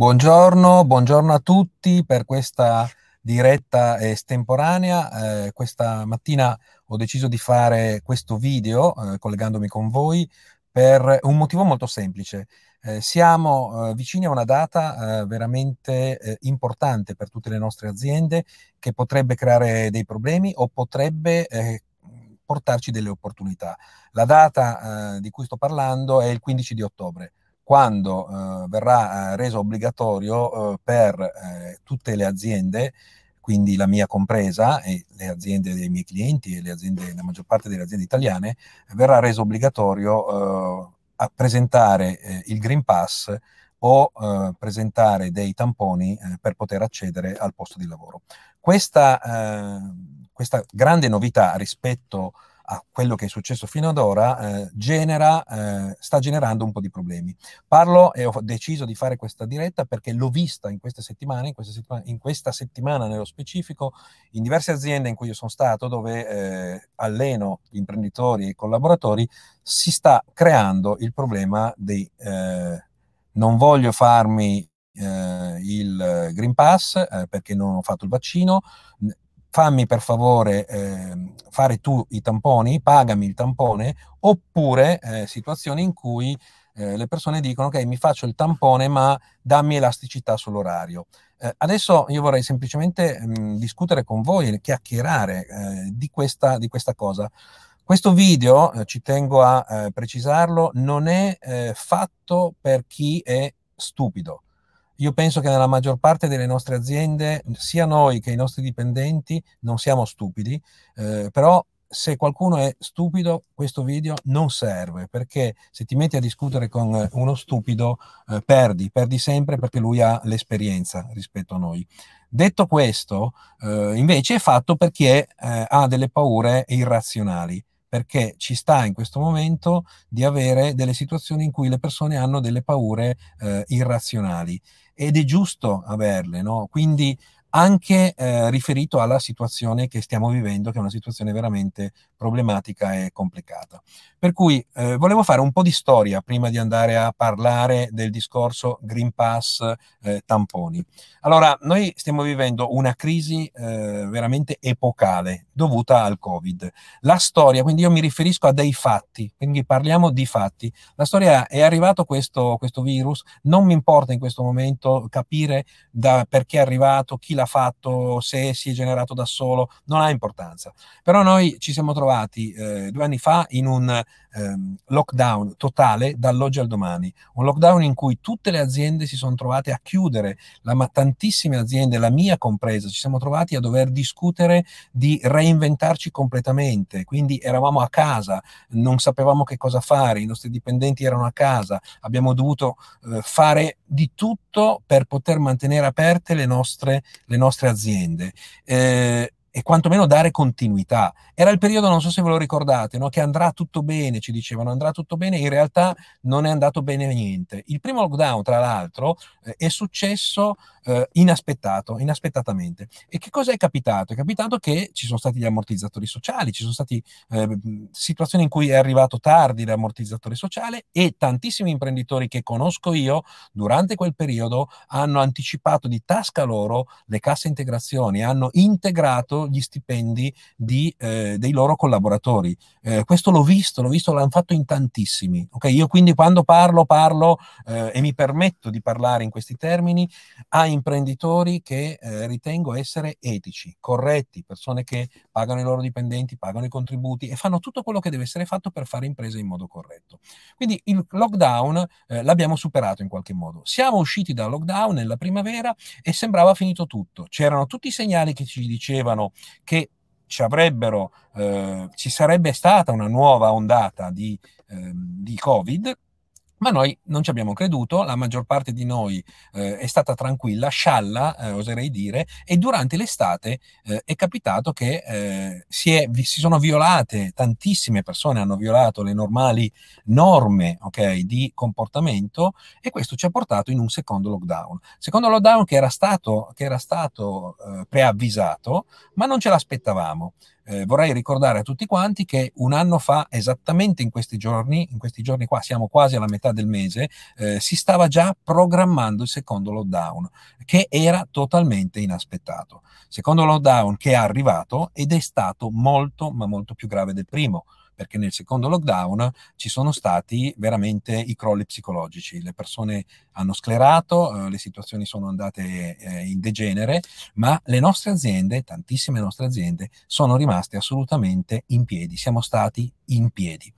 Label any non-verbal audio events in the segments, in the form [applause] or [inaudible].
Buongiorno, buongiorno a tutti per questa diretta estemporanea. Eh, questa mattina ho deciso di fare questo video eh, collegandomi con voi per un motivo molto semplice. Eh, siamo eh, vicini a una data eh, veramente eh, importante per tutte le nostre aziende che potrebbe creare dei problemi o potrebbe portarci delle opportunità. La data di cui sto parlando è il 15 di ottobre quando eh, verrà eh, reso obbligatorio eh, per eh, tutte le aziende, quindi la mia compresa e le aziende dei miei clienti e aziende, la maggior parte delle aziende italiane, verrà reso obbligatorio eh, a presentare eh, il Green Pass o presentare dei tamponi per poter accedere al posto di lavoro. Questa, questa grande novità rispetto a a quello che è successo fino ad ora, eh, genera, eh, sta generando un po' di problemi. Parlo e ho deciso di fare questa diretta perché l'ho vista in queste settimane, in questa settimana, in questa settimana nello specifico, in diverse aziende in cui io sono stato, dove eh, alleno imprenditori e collaboratori, si sta creando il problema di eh, non voglio farmi eh, il Green Pass eh, perché non ho fatto il vaccino, fammi per favore eh, fare tu i tamponi, pagami il tampone, oppure eh, situazioni in cui eh, le persone dicono ok mi faccio il tampone ma dammi elasticità sull'orario. Eh, adesso io vorrei semplicemente mh, discutere con voi chiacchierare eh, di questa, di, questa, cosa. Questo video, eh, ci tengo a precisarlo, non è fatto per chi è stupido io penso che nella maggior parte delle nostre aziende, sia noi che i nostri dipendenti, non siamo stupidi, eh, però se qualcuno è stupido, questo video non serve, perché se ti metti a discutere con uno stupido, eh, perdi, perdi sempre perché lui ha l'esperienza rispetto a noi. Detto questo, eh, invece è fatto perché eh, ha delle paure irrazionali perché ci sta in questo momento di avere delle situazioni in cui le persone hanno delle paure eh, irrazionali ed è giusto averle, no? Quindi anche eh, riferito alla situazione che stiamo vivendo, che è una situazione veramente problematica e complicata. Per cui eh, volevo fare un po' di storia prima di andare a parlare del discorso Green Pass eh, tamponi. Allora, noi stiamo vivendo una crisi eh, veramente epocale dovuta al Covid. La storia, quindi io mi riferisco a dei fatti, quindi parliamo di fatti. La storia è arrivato questo, questo virus, non mi importa in questo momento capire da perché è arrivato, chi l'ha fatto, se si è generato da solo, non ha importanza. Però noi ci siamo trovati eh, due anni fa in un ehm, lockdown totale dall'oggi al domani, un lockdown in cui tutte le aziende si sono trovate a chiudere, la, ma tantissime aziende, la mia compresa, ci siamo trovati a dover discutere di reinventarci completamente, quindi eravamo a casa, non sapevamo che cosa fare, i nostri dipendenti erano a casa, abbiamo dovuto eh, fare di tutto per poter mantenere aperte le nostre, le nostre aziende. Eh, e quantomeno dare continuità. Era il periodo, non so se ve lo ricordate, no? che andrà tutto bene, ci dicevano andrà tutto bene, in realtà non è andato bene niente. Il primo lockdown, tra l'altro, eh, è successo eh, inaspettato, inaspettatamente. E che cosa è capitato? È capitato che ci sono stati gli ammortizzatori sociali, ci sono state eh, situazioni in cui è arrivato tardi l'ammortizzatore sociale e tantissimi imprenditori che conosco io durante quel periodo hanno anticipato di tasca loro le casse integrazioni, hanno integrato gli stipendi di, eh, dei loro collaboratori. Eh, questo l'ho visto, l'ho visto, l'hanno fatto in tantissimi. Okay? Io quindi quando parlo, parlo eh, e mi permetto di parlare in questi termini a imprenditori che eh, ritengo essere etici, corretti, persone che pagano i loro dipendenti, pagano i contributi e fanno tutto quello che deve essere fatto per fare imprese in modo corretto. Quindi il lockdown eh, l'abbiamo superato in qualche modo. Siamo usciti dal lockdown nella primavera e sembrava finito tutto. C'erano tutti i segnali che ci dicevano che ci avrebbero, eh, ci sarebbe stata una nuova ondata di, eh, di Covid ma noi non ci abbiamo creduto, la maggior parte di noi eh, è stata tranquilla, scialla, eh, oserei dire, e durante l'estate eh, è capitato che eh, si, è, si, sono violate, tantissime persone hanno violato le normali norme okay, di comportamento e questo ci ha portato in un secondo lockdown. Secondo lockdown che era stato, che era stato eh, preavvisato, ma non ce l'aspettavamo. Eh, vorrei ricordare a tutti quanti che un anno fa, esattamente in questi giorni, in questi giorni qua, siamo quasi alla metà del mese, eh, si stava già programmando il secondo lockdown, che era totalmente inaspettato. Secondo lockdown che è arrivato ed è stato molto, ma molto più grave del primo perché nel secondo lockdown ci sono stati veramente i crolli psicologici, le persone hanno sclerato, eh, le situazioni sono andate eh, in degenere, ma le nostre aziende, tantissime nostre aziende, sono rimaste assolutamente in piedi, siamo stati in piedi.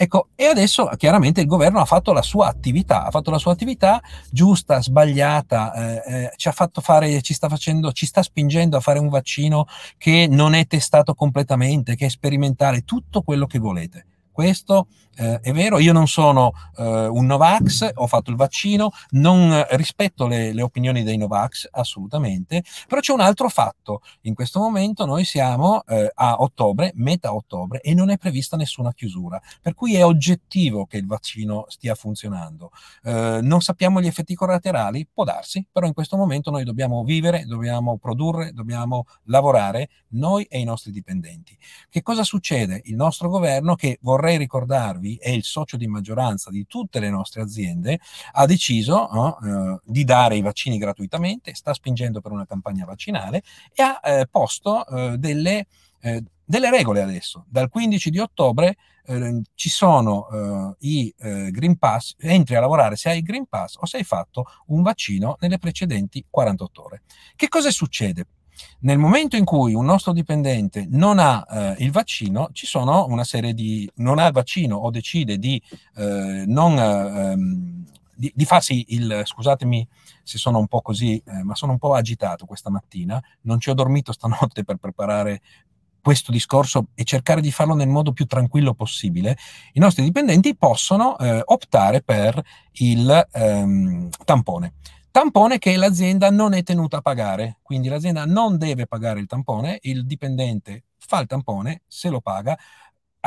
Ecco, e adesso chiaramente il governo ha fatto la sua attività, ha fatto la sua attività giusta, sbagliata, eh, eh, ci ha fatto fare, ci sta facendo, ci sta spingendo a fare un vaccino che non è testato completamente, che è sperimentale, tutto quello che volete. Questo eh, è vero, io non sono eh, un Novax, ho fatto il vaccino, non rispetto le, le, opinioni dei Novax assolutamente, però c'è un altro fatto, in questo momento noi siamo eh, a ottobre, metà ottobre, e non è prevista nessuna chiusura, per cui è oggettivo che il vaccino stia funzionando. Eh, non sappiamo gli effetti collaterali, può darsi, però in questo momento noi dobbiamo vivere, dobbiamo produrre, dobbiamo lavorare, noi e i nostri dipendenti. Che cosa succede? Il nostro governo che vorrebbe vorrei ricordarvi, è il socio di maggioranza di tutte le nostre aziende, ha deciso eh, di dare i vaccini gratuitamente, sta spingendo per una campagna vaccinale e ha eh, posto eh, delle, eh, delle, regole adesso. Dal 15 di ottobre eh, ci sono eh, i Green Pass, entri a lavorare se hai il Green Pass o se hai fatto un vaccino nelle precedenti 48 ore. Che cosa succede? Nel momento in cui un nostro dipendente non ha eh, il vaccino, ci sono una serie di... non ha il vaccino o decide di eh, non... Ehm, di, di, farsi il, scusatemi se sono un po' così, eh, ma sono un po' agitato questa mattina, non ci ho dormito stanotte per preparare questo discorso e cercare di farlo nel modo più tranquillo possibile, i nostri dipendenti possono eh, optare per il ehm, tampone tampone che l'azienda non è tenuta a pagare, quindi l'azienda non deve pagare il tampone, il dipendente fa il tampone, se lo paga,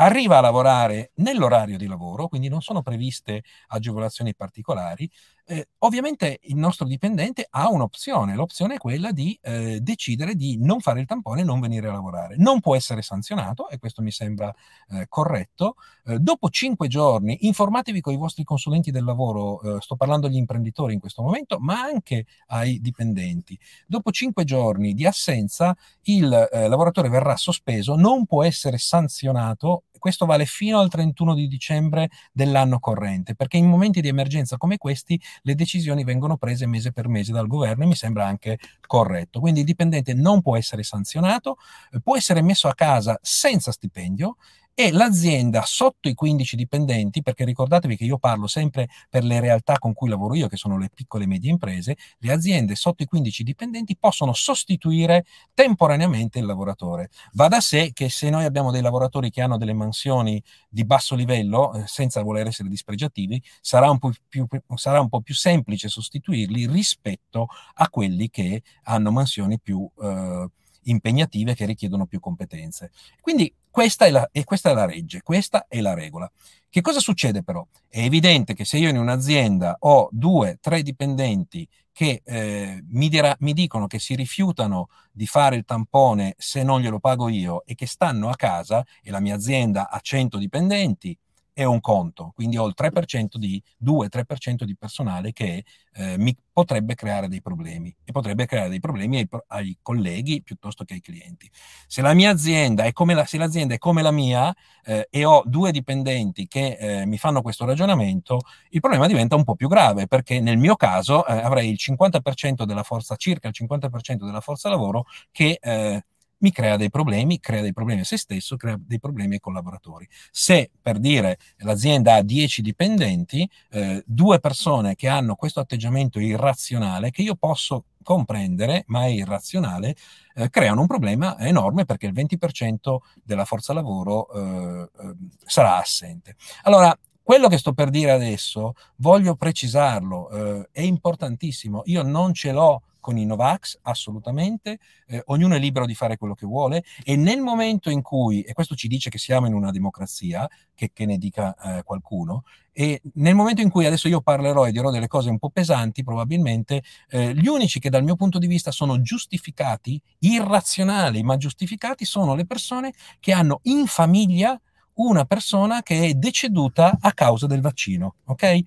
arriva a lavorare nell'orario di lavoro, quindi non sono previste agevolazioni particolari, eh, ovviamente il nostro dipendente ha un'opzione, l'opzione è quella di eh, decidere di non fare il tampone e non venire a lavorare. Non può essere sanzionato, e questo mi sembra eh, corretto. Eh, dopo cinque giorni, informatevi con i vostri consulenti del lavoro, eh, sto parlando agli imprenditori in questo momento, ma anche ai dipendenti. Dopo cinque giorni di assenza, il eh, lavoratore verrà sospeso, non può essere sanzionato questo vale fino al 31 di dicembre dell'anno corrente, perché in momenti di emergenza come questi le decisioni vengono prese mese per mese dal governo e mi sembra anche corretto. Quindi il dipendente non può essere sanzionato, può essere messo a casa senza stipendio e l'azienda sotto i 15 dipendenti, perché ricordatevi che io parlo sempre per le realtà con cui lavoro io, che sono le piccole e medie imprese, le aziende sotto i 15 dipendenti possono sostituire temporaneamente il lavoratore. Va da sé che se noi abbiamo dei lavoratori che hanno delle mansioni di basso livello, eh, senza voler essere dispregiativi, sarà un, più, sarà un, po più, semplice sostituirli rispetto a quelli che hanno mansioni più... Eh, impegnative che richiedono più competenze. Quindi questa è, la, e questa è la legge, questa è la regola. Che cosa succede però? È evidente che se io in un'azienda ho due, tre dipendenti che eh, mi, dirà, mi, dicono che si rifiutano di fare il tampone se non glielo pago io e che stanno a casa e la mia azienda ha 100 dipendenti, è un conto, quindi ho il 3% di 2-3% di personale che eh, mi potrebbe creare dei problemi e potrebbe creare dei problemi ai, ai, colleghi piuttosto che ai clienti. Se la mia azienda è come la, se l'azienda è come la mia eh, e ho due dipendenti che eh, mi fanno questo ragionamento, il problema diventa un po' più grave perché nel mio caso eh, avrei il 50% della forza, circa il 50% della forza lavoro che eh, mi crea dei problemi, crea dei problemi a se stesso, crea dei problemi ai collaboratori. Se per dire l'azienda ha 10 dipendenti, eh, due persone che hanno questo atteggiamento irrazionale, che io posso comprendere, ma è irrazionale, eh, creano un problema enorme perché il 20% della forza lavoro eh, eh, sarà assente. Allora, quello che sto per dire adesso, voglio precisarlo, eh, è importantissimo. Io non ce l'ho con i Novax, assolutamente, eh, ognuno è libero di fare quello che vuole e nel momento in cui, e questo ci dice che siamo in una democrazia, che, che ne dica eh, qualcuno, e nel momento in cui adesso io parlerò e dirò delle cose un po' pesanti, probabilmente eh, gli unici che dal mio punto di vista sono giustificati, irrazionali ma giustificati, sono le persone che hanno in famiglia una persona che è deceduta a causa del vaccino, ok? Eh,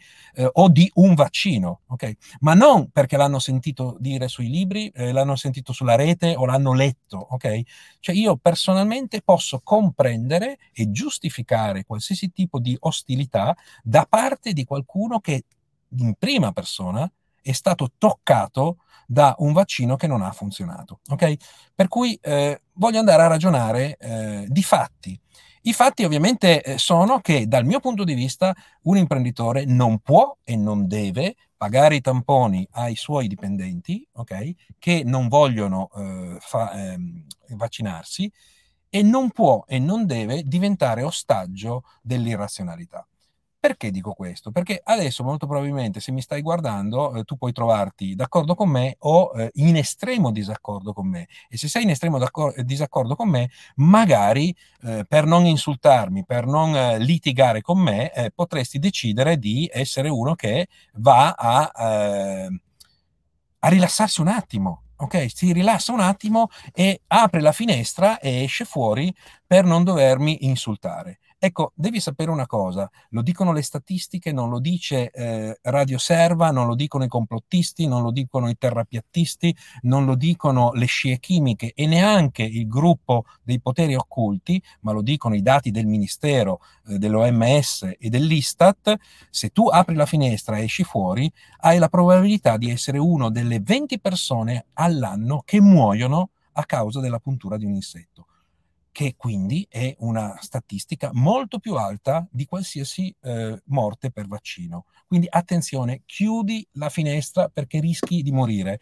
o di un vaccino, ok? Ma non perché l'hanno sentito dire sui libri, eh, l'hanno sentito sulla rete o l'hanno letto, ok? Cioè io personalmente posso comprendere e giustificare qualsiasi tipo di ostilità da parte di qualcuno che in prima persona è stato toccato da un vaccino che non ha funzionato, ok? Per cui eh, voglio andare a ragionare eh, di fatti i fatti ovviamente eh, sono che dal mio punto di vista un imprenditore non può e non deve pagare i tamponi ai suoi dipendenti, ok, che non vogliono eh, fa, eh, vaccinarsi e non può e non deve diventare ostaggio dell'irrazionalità. Perché dico questo? Perché adesso molto probabilmente se mi stai guardando eh, tu puoi trovarti d'accordo con me o eh, in estremo disaccordo con me e se sei in estremo disaccordo con me magari eh, per non insultarmi, per non eh, litigare con me eh, potresti decidere di essere uno che va a, eh, a rilassarsi un attimo, ok? Si rilassa un attimo e apre la finestra e esce fuori per non dovermi insultare. Ecco, devi sapere una cosa, lo dicono le statistiche, non lo dice eh, Radio Serva, non lo dicono i complottisti, non lo dicono i terrapiattisti, non lo dicono le scie chimiche e neanche il gruppo dei poteri occulti, ma lo dicono i dati del Ministero, eh, dell'OMS e dell'Istat. Se tu apri la finestra e esci fuori, hai la probabilità di essere uno delle 20 persone all'anno che muoiono a causa della puntura di un insetto che quindi è una statistica molto più alta di qualsiasi eh, morte per vaccino. Quindi attenzione, chiudi la finestra perché rischi di morire.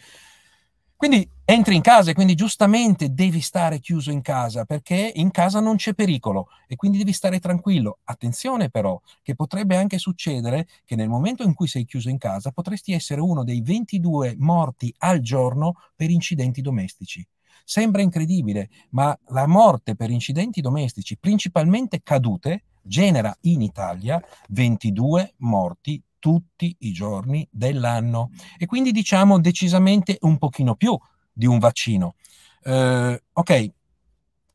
Quindi entri in casa e quindi giustamente devi stare chiuso in casa perché in casa non c'è pericolo e quindi devi stare tranquillo. Attenzione però che potrebbe anche succedere che nel momento in cui sei chiuso in casa potresti essere uno dei 22 morti al giorno per incidenti domestici. Sembra incredibile, ma la morte per incidenti domestici, principalmente cadute, genera in Italia 22 morti tutti i giorni dell'anno e quindi diciamo decisamente un pochino più di un vaccino. Eh, ok,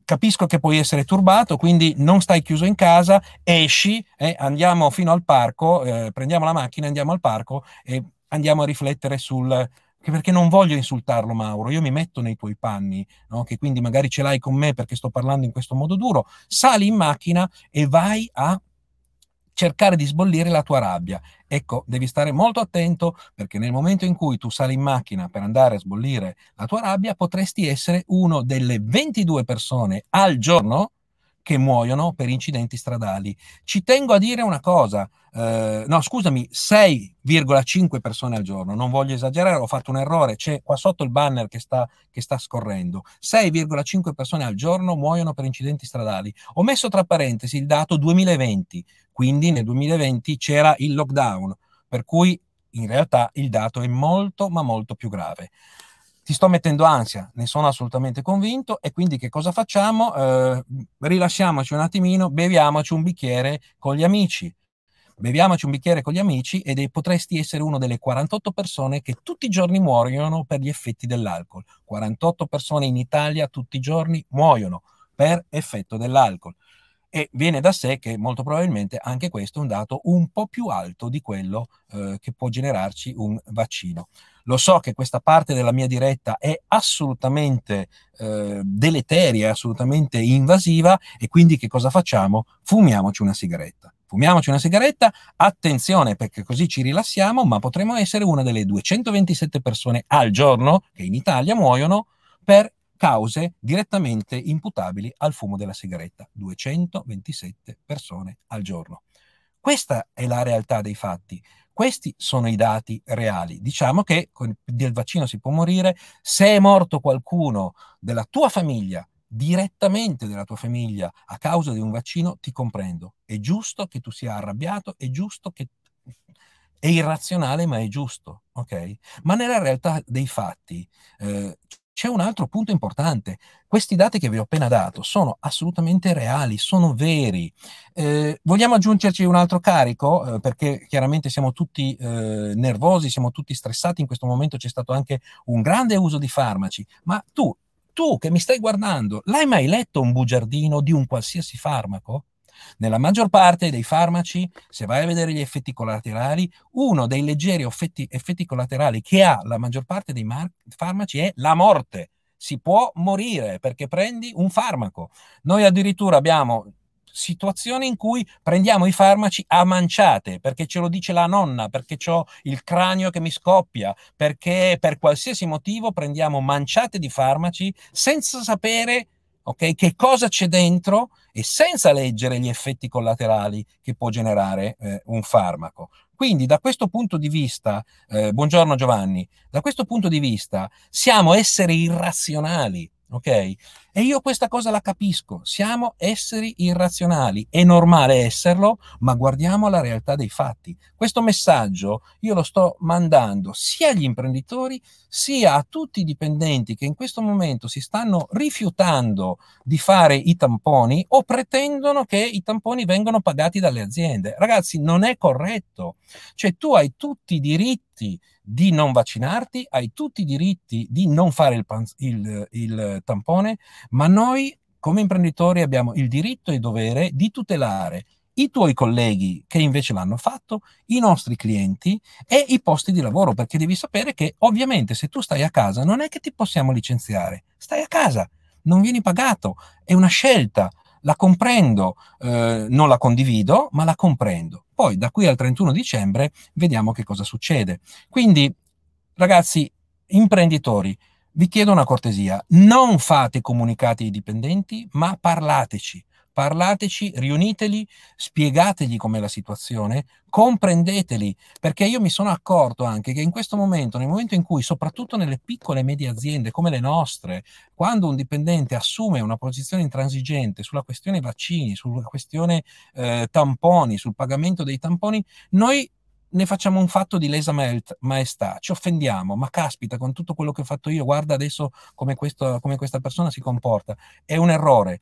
capisco che puoi essere turbato, quindi non stai chiuso in casa, esci, eh, andiamo fino al parco, eh, prendiamo la macchina, andiamo al parco e andiamo a riflettere sul, perché non voglio insultarlo Mauro, io mi metto nei tuoi panni, no? che quindi magari ce l'hai con me perché sto parlando in questo modo duro, sali in macchina e vai a cercare di sbollire la tua rabbia. Ecco, devi stare molto attento perché nel momento in cui tu sali in macchina per andare a sbollire la tua rabbia, potresti essere uno delle 22 persone al giorno che muoiono per incidenti stradali. Ci tengo a dire una cosa, eh, no scusami, 6,5 persone al giorno, non voglio esagerare, ho fatto un errore, c'è qua sotto il banner che sta, che sta scorrendo, 6,5 persone al giorno muoiono per incidenti stradali. Ho messo tra parentesi il dato 2020, quindi nel 2020 c'era il lockdown, per cui in realtà il dato è molto ma molto più grave ti sto mettendo ansia, ne sono assolutamente convinto e quindi che cosa facciamo? Eh, rilasciamoci un attimino, beviamoci un bicchiere con gli amici. Beviamoci un bicchiere con gli amici ed potresti essere una delle 48 persone che tutti i giorni muoiono per gli effetti dell'alcol. 48 persone in Italia tutti i giorni muoiono per effetto dell'alcol e viene da sé che molto probabilmente anche questo è un dato un po' più alto di quello eh, che può generarci un vaccino. Lo so che questa parte della mia diretta è assolutamente eh, deleteria, assolutamente invasiva e quindi che cosa facciamo? Fumiamoci una sigaretta. Fumiamoci una sigaretta, attenzione perché così ci rilassiamo, ma potremo essere una delle 227 persone al giorno che in Italia muoiono per cause direttamente imputabili al fumo della sigaretta. 227 persone al giorno. Questa è la realtà dei fatti. Questi sono i dati reali. Diciamo che con il vaccino si può morire. Se è morto qualcuno della tua famiglia, direttamente della tua famiglia, a causa di un vaccino, ti comprendo. È giusto che tu sia arrabbiato, è giusto che È irrazionale, ma è giusto, ok? Ma nella realtà dei fatti eh, c'è un altro punto importante. Questi dati che vi ho appena dato sono assolutamente reali, sono veri. Eh, vogliamo aggiungerci un altro carico? Eh, perché chiaramente siamo tutti eh, nervosi, siamo tutti stressati. In questo momento c'è stato anche un grande uso di farmaci. Ma tu, tu che mi stai guardando, l'hai mai letto un bugiardino di un qualsiasi farmaco? Nella maggior parte dei farmaci, se vai a vedere gli effetti collaterali, uno dei leggeri effetti, effetti collaterali che ha la maggior parte dei mar- farmaci è la morte. Si può morire perché prendi un farmaco. Noi addirittura abbiamo situazioni in cui prendiamo i farmaci a manciate, perché ce lo dice la nonna, perché ho il cranio che mi scoppia, perché per qualsiasi motivo prendiamo manciate di farmaci senza sapere okay, che cosa c'è dentro e senza leggere gli effetti collaterali che può generare eh, un farmaco. Quindi da questo punto di vista, eh, buongiorno Giovanni, da questo punto di vista siamo esseri irrazionali, ok? E io questa cosa la capisco, siamo esseri irrazionali, è normale esserlo, ma guardiamo la realtà dei fatti. Questo messaggio io lo sto mandando sia agli imprenditori sia a tutti i dipendenti che in questo momento si stanno rifiutando di fare i tamponi o pretendono che i tamponi vengano pagati dalle aziende. Ragazzi, non è corretto. Cioè tu hai tutti i diritti di non vaccinarti, hai tutti i diritti di non fare il, il, il tampone, ma noi come imprenditori abbiamo il diritto e il dovere di tutelare i tuoi colleghi che invece l'hanno fatto, i nostri clienti e i posti di lavoro, perché devi sapere che ovviamente se tu stai a casa non è che ti possiamo licenziare, stai a casa, non vieni pagato, è una scelta, la comprendo, eh, non la condivido, ma la comprendo. Poi da qui al 31 dicembre vediamo che cosa succede. Quindi, ragazzi, imprenditori, vi chiedo una cortesia, non fate comunicati ai dipendenti, ma parlateci. Parlateci, riuniteli, spiegategli com'è la situazione, comprendeteli, perché io mi sono accorto anche che in questo momento, nel momento in cui, soprattutto nelle piccole e medie aziende come le nostre, quando un dipendente assume una posizione intransigente sulla questione vaccini, sulla questione eh, tamponi, sul pagamento dei tamponi, noi ne facciamo un fatto di lesa maestà, ci offendiamo, ma caspita, con tutto quello che ho fatto io, guarda adesso come, questo, come questa persona si comporta. È un errore.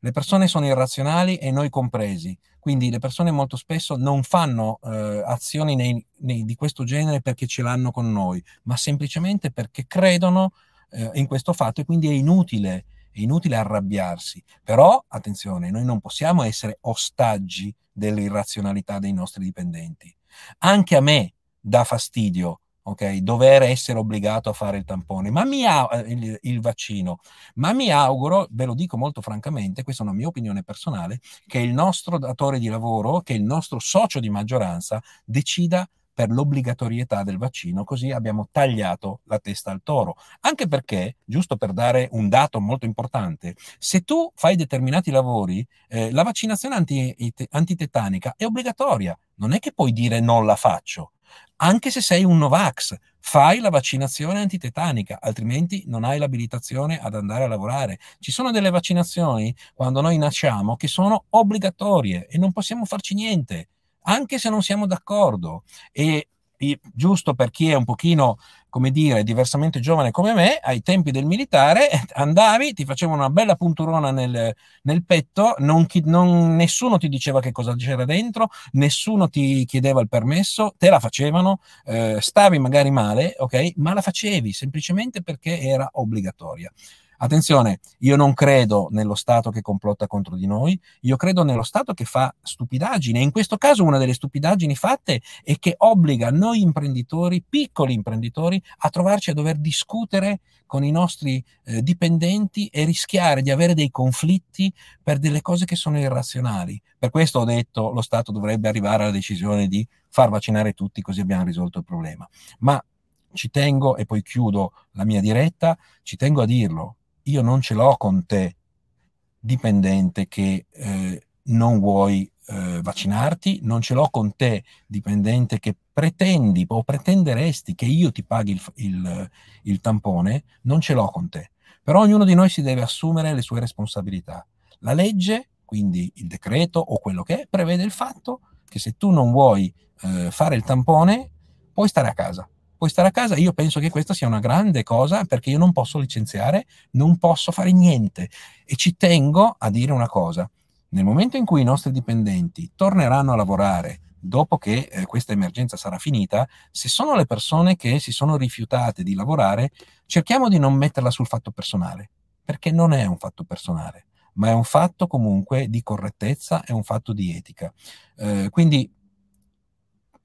Le persone sono irrazionali e noi compresi, quindi le persone molto spesso non fanno eh, azioni nei, nei, di questo genere perché ce l'hanno con noi, ma semplicemente perché credono eh, in questo fatto e quindi è inutile, è inutile arrabbiarsi. Però, attenzione, noi non possiamo essere ostaggi dell'irrazionalità dei nostri dipendenti anche a me dà fastidio ok? Dover essere obbligato a fare il tampone, ma mi ha, eh, il, il, vaccino, ma mi auguro, ve lo dico molto francamente, questa è una mia opinione personale, che il nostro datore di lavoro, che il nostro socio di maggioranza decida per l'obbligatorietà del vaccino, così abbiamo tagliato la testa al toro. Anche perché, giusto per dare un dato molto importante, se tu fai determinati lavori, eh, la vaccinazione anti, antitetanica è obbligatoria, non è che puoi dire non la faccio. Anche se sei un Novax, fai la vaccinazione antitetanica, altrimenti non hai l'abilitazione ad andare a lavorare. Ci sono delle vaccinazioni quando noi nasciamo che sono obbligatorie e non possiamo farci niente anche se non siamo d'accordo. E giusto per chi è un pochino, come dire, diversamente giovane come me, ai tempi del militare [laughs] andavi, ti facevano una bella punturona nel, nel petto, non chi, non, nessuno ti diceva che cosa c'era dentro, nessuno ti chiedeva il permesso, te la facevano, eh, stavi magari male, ok, ma la facevi semplicemente perché era obbligatoria. Attenzione, io non credo nello Stato che complotta contro di noi, io credo nello Stato che fa stupidaggini e in questo caso una delle stupidaggini fatte è che obbliga noi imprenditori, piccoli imprenditori, a trovarci a dover discutere con i nostri eh, dipendenti e rischiare di avere dei conflitti per delle cose che sono irrazionali. Per questo ho detto lo Stato dovrebbe arrivare alla decisione di far vaccinare tutti così abbiamo risolto il problema. Ma ci tengo, e poi chiudo la mia diretta, ci tengo a dirlo, io non ce l'ho con te, dipendente che eh, non vuoi eh, vaccinarti, non ce l'ho con te, dipendente che pretendi o pretenderesti che io ti paghi il, il, il tampone, non ce l'ho con te. Però ognuno di noi si deve assumere le sue responsabilità. La legge, quindi il decreto o quello che è, prevede il fatto che se tu non vuoi eh, fare il tampone, puoi stare a casa. Puoi stare a casa, io penso che questa sia una grande cosa perché io non posso licenziare, non posso fare niente. E ci tengo a dire una cosa. Nel momento in cui i nostri dipendenti torneranno a lavorare dopo che eh, questa emergenza sarà finita, se sono le persone che si sono rifiutate di lavorare, cerchiamo di non metterla sul fatto personale, perché non è un fatto personale, ma è un fatto comunque di correttezza, è un fatto di etica. Eh, quindi,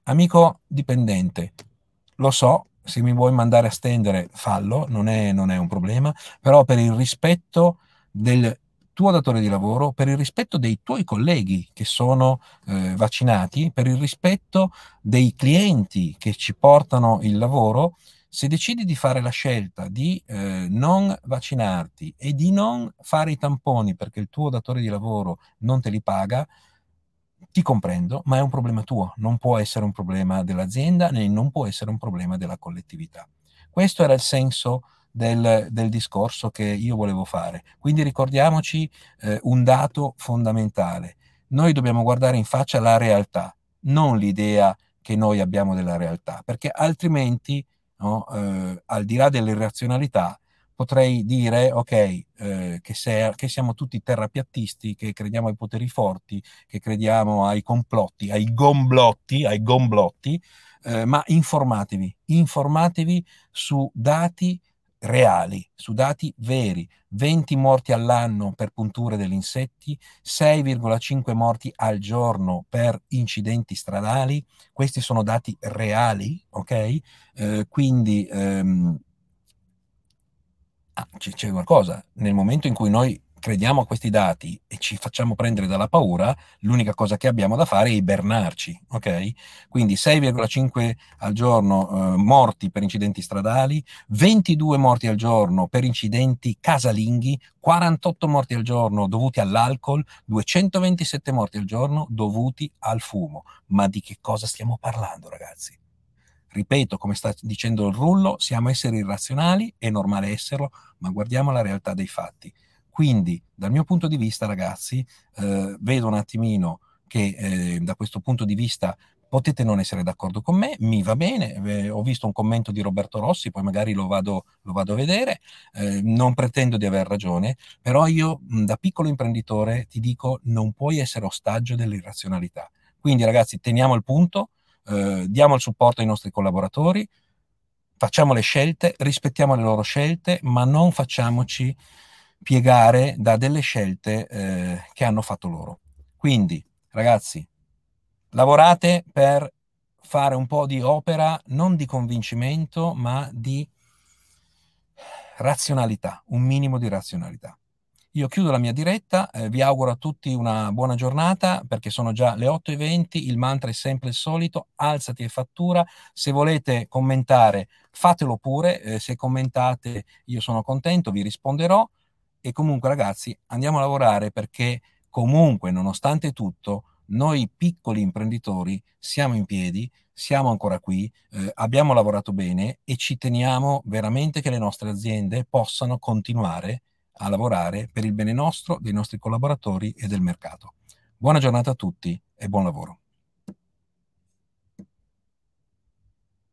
amico dipendente, lo so, se mi vuoi mandare a stendere, fallo, non è, non è un problema, però per il rispetto del tuo datore di lavoro, per il rispetto dei tuoi colleghi che sono eh, vaccinati, per il rispetto dei clienti che ci portano il lavoro, se decidi di fare la scelta di eh, non vaccinarti e di non fare i tamponi perché il tuo datore di lavoro non te li paga, ti comprendo, ma è un problema tuo, non può essere un problema dell'azienda né non può essere un problema della collettività. Questo era il senso del, del, discorso che io volevo fare. Quindi ricordiamoci eh, un dato fondamentale. Noi dobbiamo guardare in faccia la realtà, non l'idea che noi abbiamo della realtà, perché altrimenti, no, eh, al di là dell'irrazionalità, potrei dire, ok, eh, che, se, che, siamo tutti terrapiattisti, che crediamo ai poteri forti, che crediamo ai complotti, ai gomblotti, ai gomblotti, eh, ma informatevi, informatevi su dati reali, su dati veri, 20 morti all'anno per punture degli insetti, 6,5 morti al giorno per incidenti stradali, questi sono dati reali, ok? Eh, quindi ehm, ah, c'è qualcosa, nel momento in cui noi crediamo a questi dati e ci facciamo prendere dalla paura, l'unica cosa che abbiamo da fare è ibernarci, ok? Quindi 6,5 al giorno eh, morti per incidenti stradali, 22 morti al giorno per incidenti casalinghi, 48 morti al giorno dovuti all'alcol, 227 morti al giorno dovuti al fumo. Ma di che cosa stiamo parlando, ragazzi? Ripeto, come sta dicendo il rullo, siamo esseri irrazionali, è normale esserlo, ma guardiamo la realtà dei fatti. Quindi, dal mio punto di vista, ragazzi, eh, vedo un attimino che eh, da questo punto di vista potete non essere d'accordo con me, mi va bene, eh, ho visto un commento di Roberto Rossi, poi magari lo vado, lo vado a vedere, eh, non pretendo di aver ragione, però io da piccolo imprenditore ti dico non puoi essere ostaggio dell'irrazionalità. Quindi ragazzi teniamo il punto, eh, diamo il supporto ai nostri collaboratori, facciamo le scelte, rispettiamo le loro scelte, ma non facciamoci piegare da delle scelte eh, che hanno fatto loro. Quindi, ragazzi, lavorate per fare un po' di opera non di convincimento, ma di razionalità, un minimo di razionalità. Io chiudo la mia diretta, eh, vi auguro a tutti una buona giornata perché sono già le 8.20, il mantra è sempre il solito, alzati e fattura, se volete commentare fatelo pure, eh, se commentate io sono contento, vi risponderò, e comunque ragazzi andiamo a lavorare perché comunque nonostante tutto noi piccoli imprenditori siamo in piedi, siamo ancora qui, eh, abbiamo lavorato bene e ci teniamo veramente che le nostre aziende possano continuare a lavorare per il bene nostro, dei nostri collaboratori e del mercato. Buona giornata a tutti e buon lavoro.